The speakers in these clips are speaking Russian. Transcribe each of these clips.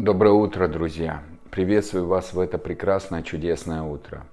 Доброе утро, друзья! Приветствую вас в это прекрасное, чудесное утро.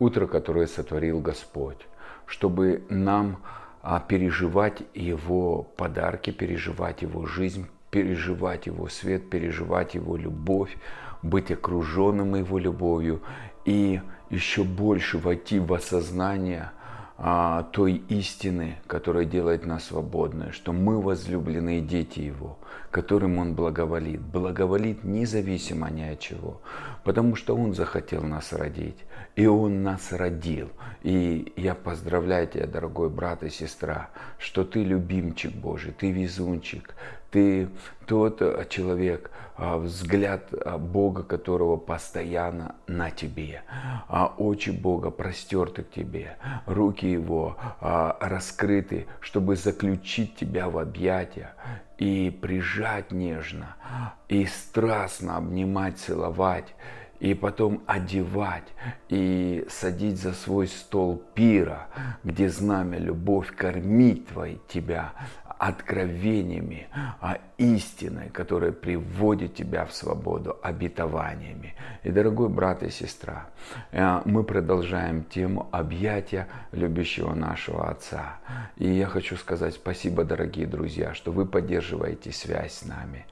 Утро, которое сотворил Господь, чтобы нам а, переживать Его подарки, переживать Его жизнь, переживать Его свет, переживать Его любовь, быть окруженным Его любовью и еще больше войти в осознание – а, той истины, которая делает нас свободны, что мы возлюбленные дети Его, которым Он благоволит. Благоволит независимо ни от чего, потому что Он захотел нас родить, и Он нас родил. И я поздравляю тебя, дорогой брат и сестра, что ты любимчик Божий, ты везунчик, ты тот э, человек, а, взгляд а, Бога, которого постоянно на тебе. А очи Бога простерты к тебе, руки Его раскрыты, чтобы заключить тебя в объятия и прижать нежно, и страстно обнимать, целовать и потом одевать и садить за свой стол пира, где знамя любовь кормить твой, тебя откровениями, а истиной, которая приводит тебя в свободу, обетованиями. И, дорогой брат и сестра, э, мы продолжаем тему объятия любящего нашего Отца. И я хочу сказать спасибо, дорогие друзья, что вы поддерживаете связь с нами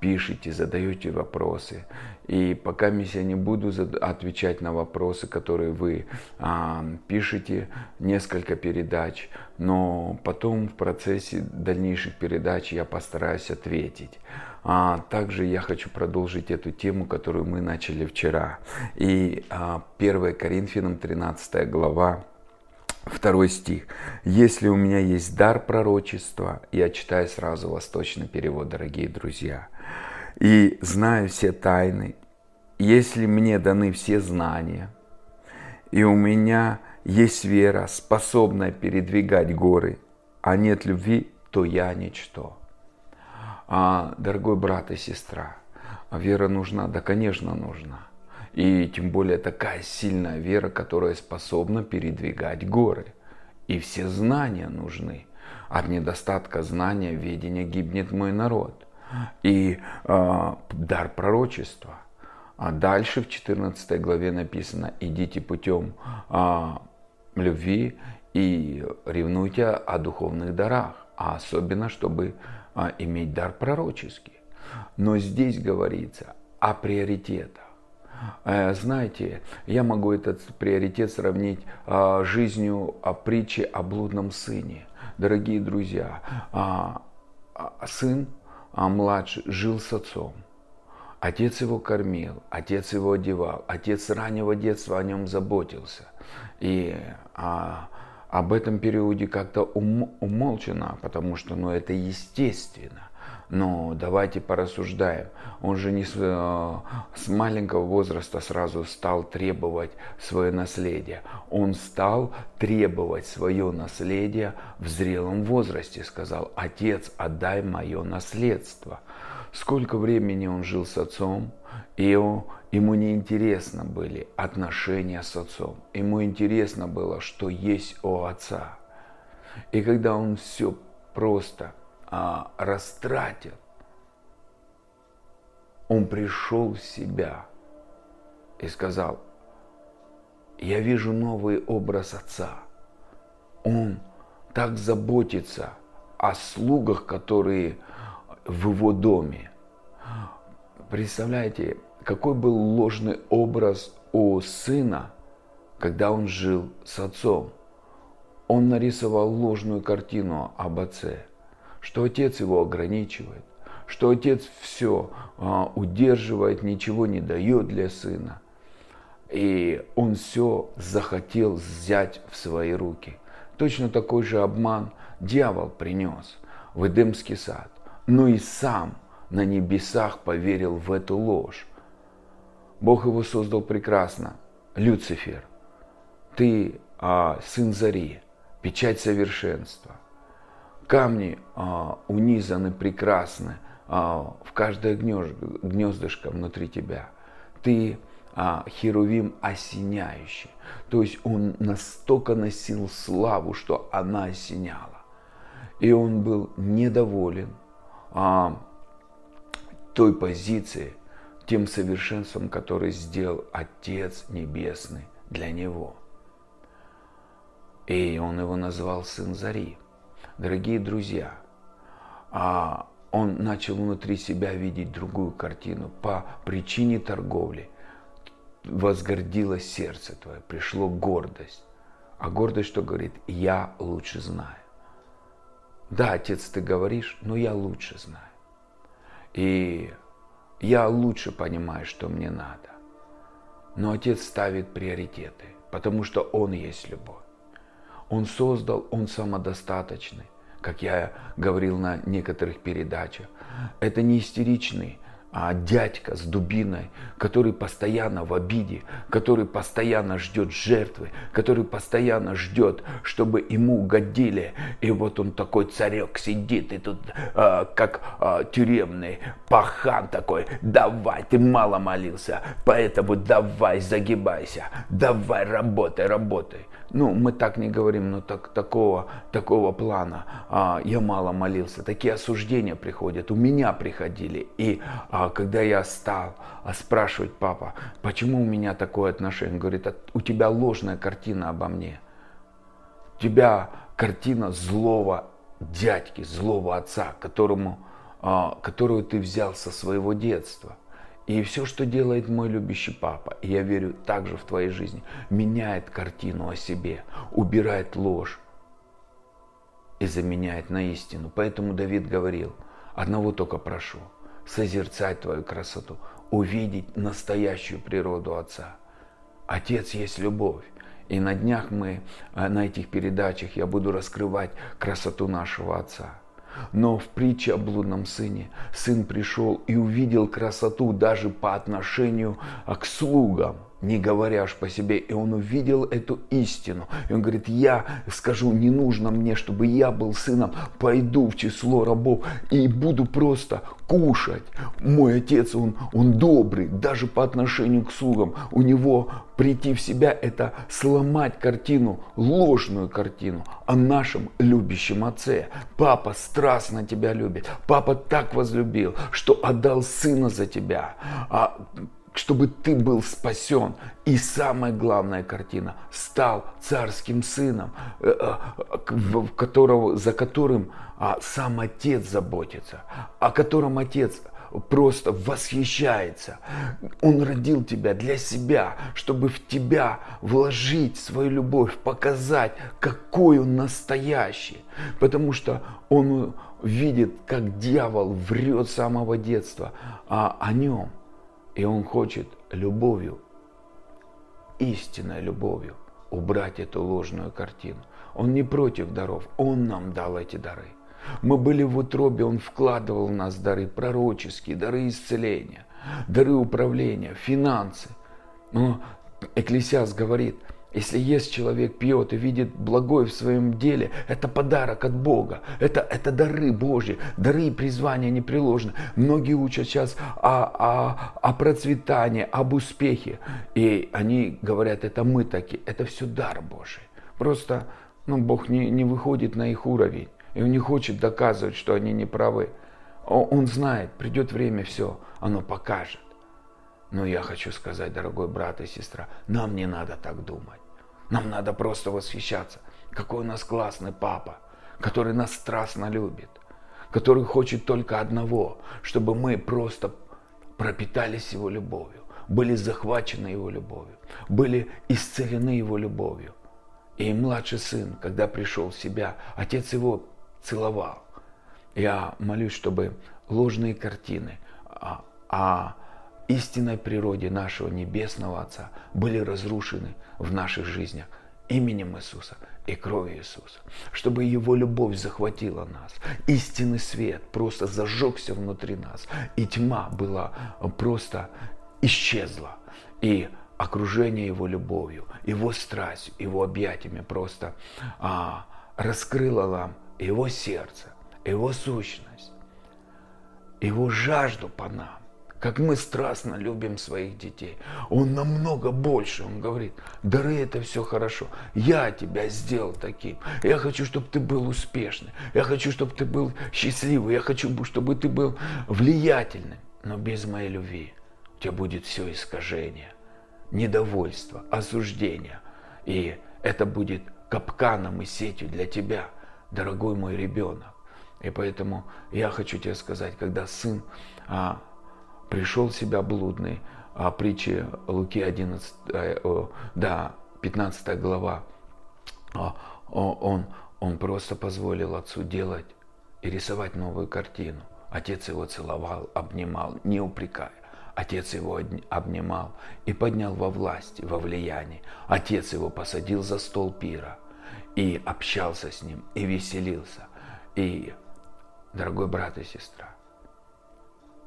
пишите, задаете вопросы. И пока я не буду отвечать на вопросы, которые вы а, пишете, несколько передач, но потом в процессе дальнейших передач я постараюсь ответить. А, также я хочу продолжить эту тему, которую мы начали вчера. И а, 1 Коринфянам 13 глава, Второй стих. Если у меня есть дар пророчества, я читаю сразу восточный перевод, дорогие друзья, и знаю все тайны, если мне даны все знания, и у меня есть вера, способная передвигать горы, а нет любви, то я ничто. А, дорогой брат и сестра, вера нужна? Да, конечно, нужна. И тем более такая сильная вера, которая способна передвигать горы. И все знания нужны. От недостатка знания, ведения гибнет мой народ. И э, дар пророчества. А дальше в 14 главе написано, идите путем э, любви и ревнуйте о духовных дарах, а особенно, чтобы э, иметь дар пророческий. Но здесь говорится о приоритетах. Э, знаете, я могу этот приоритет сравнить с жизнью о притче о блудном сыне. Дорогие друзья, а, а, сын а младший жил с отцом. Отец его кормил, отец его одевал, отец с раннего детства о нем заботился. И а, об этом периоде как-то ум, умолчено, потому что ну, это естественно. Но давайте порассуждаем. Он же не с, э, с маленького возраста сразу стал требовать свое наследие. Он стал требовать свое наследие в зрелом возрасте. Сказал, отец, отдай мое наследство. Сколько времени он жил с отцом, и ему, ему не интересно были отношения с отцом. Ему интересно было, что есть у отца. И когда он все просто а, растратил. Он пришел в себя и сказал, я вижу новый образ Отца. Он так заботится о слугах, которые в его доме. Представляете, какой был ложный образ у сына, когда он жил с отцом. Он нарисовал ложную картину об отце что отец его ограничивает, что отец все а, удерживает, ничего не дает для сына. И он все захотел взять в свои руки. Точно такой же обман дьявол принес в Эдемский сад. Но и сам на небесах поверил в эту ложь. Бог его создал прекрасно. Люцифер, ты а, сын зари, печать совершенства – камни а, унизаны прекрасно а, в каждое гнездышко внутри тебя. Ты а, херувим осеняющий. То есть он настолько носил славу, что она осеняла. И он был недоволен а, той позиции, тем совершенством, которое сделал Отец Небесный для него. И он его назвал Сын Зари. Дорогие друзья, а он начал внутри себя видеть другую картину. По причине торговли возгордилось сердце твое, пришло гордость. А гордость что говорит? Я лучше знаю. Да, отец, ты говоришь, но я лучше знаю. И я лучше понимаю, что мне надо. Но отец ставит приоритеты, потому что он есть любовь. Он создал, он самодостаточный как я говорил на некоторых передачах. Это не истеричный а дядька с дубиной, который постоянно в обиде, который постоянно ждет жертвы, который постоянно ждет, чтобы ему угодили. И вот он такой царек сидит, и тут а, как а, тюремный пахан такой, давай, ты мало молился, поэтому давай загибайся, давай работай, работай. Ну, мы так не говорим, но так, такого, такого плана. А, я мало молился. Такие осуждения приходят. У меня приходили. И а, когда я стал а, спрашивать папа, почему у меня такое отношение, он говорит, у тебя ложная картина обо мне. У тебя картина злого дядьки, злого отца, которому, а, которую ты взял со своего детства. И все, что делает мой любящий папа, и я верю также в твоей жизни, меняет картину о себе, убирает ложь и заменяет на истину. Поэтому Давид говорил, одного только прошу, созерцать твою красоту, увидеть настоящую природу Отца. Отец есть любовь. И на днях мы, э, на этих передачах, я буду раскрывать красоту нашего Отца. Но в притче о блудном сыне сын пришел и увидел красоту даже по отношению к слугам не говоря аж по себе. И он увидел эту истину. И он говорит, я скажу, не нужно мне, чтобы я был сыном, пойду в число рабов и буду просто кушать. Мой отец, он, он добрый, даже по отношению к слугам. У него прийти в себя – это сломать картину, ложную картину о нашем любящем отце. Папа страстно тебя любит. Папа так возлюбил, что отдал сына за тебя. А чтобы ты был спасен. И самая главная картина, стал царским сыном, э, э, которого, за которым а, сам отец заботится, о котором отец просто восхищается. Он родил тебя для себя, чтобы в тебя вложить свою любовь, показать, какой он настоящий. Потому что он видит, как дьявол врет с самого детства а, о нем. И Он хочет любовью, истинной любовью, убрать эту ложную картину. Он не против даров, Он нам дал эти дары. Мы были в утробе, Он вкладывал в нас дары пророческие, дары исцеления, дары управления, финансы. Но Экклесиас говорит – если есть человек пьет и видит благое в своем деле, это подарок от Бога. Это, это дары Божьи, дары и призвания непреложны. Многие учат сейчас о, о, о процветании, об успехе. И они говорят, это мы такие. Это все дар Божий. Просто ну, Бог не, не выходит на их уровень. И Он не хочет доказывать, что они не правы. Он знает, придет время, все, оно покажет. Но я хочу сказать, дорогой брат и сестра, нам не надо так думать. Нам надо просто восхищаться. Какой у нас классный папа, который нас страстно любит, который хочет только одного, чтобы мы просто пропитались его любовью, были захвачены его любовью, были исцелены его любовью. И младший сын, когда пришел в себя, отец его целовал. Я молюсь, чтобы ложные картины а, а истинной природе нашего Небесного Отца были разрушены в наших жизнях именем Иисуса и кровью Иисуса. Чтобы Его любовь захватила нас. Истинный свет просто зажегся внутри нас. И тьма была просто исчезла. И окружение Его любовью, Его страстью, Его объятиями просто а, раскрыло нам Его сердце, Его сущность, Его жажду по нам как мы страстно любим своих детей. Он намного больше, он говорит, дары это все хорошо, я тебя сделал таким, я хочу, чтобы ты был успешным, я хочу, чтобы ты был счастливый, я хочу, чтобы ты был влиятельным, но без моей любви у тебя будет все искажение, недовольство, осуждение. И это будет капканом и сетью для тебя, дорогой мой ребенок. И поэтому я хочу тебе сказать, когда сын а, пришел себя блудный, а, притчи Луки 11, а, да, 15 глава, а, он, он просто позволил отцу делать и рисовать новую картину. Отец его целовал, обнимал, не упрекая. Отец его обнимал и поднял во власти, во влиянии. Отец его посадил за стол пира и общался с ним, и веселился. И, дорогой брат и сестра,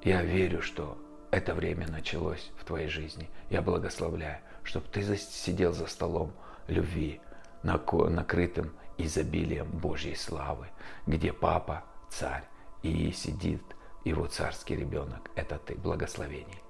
я верю, что это время началось в твоей жизни. Я благословляю, чтобы ты сидел за столом любви, накрытым изобилием Божьей славы, где папа, царь, и сидит его царский ребенок. Это ты. Благословение.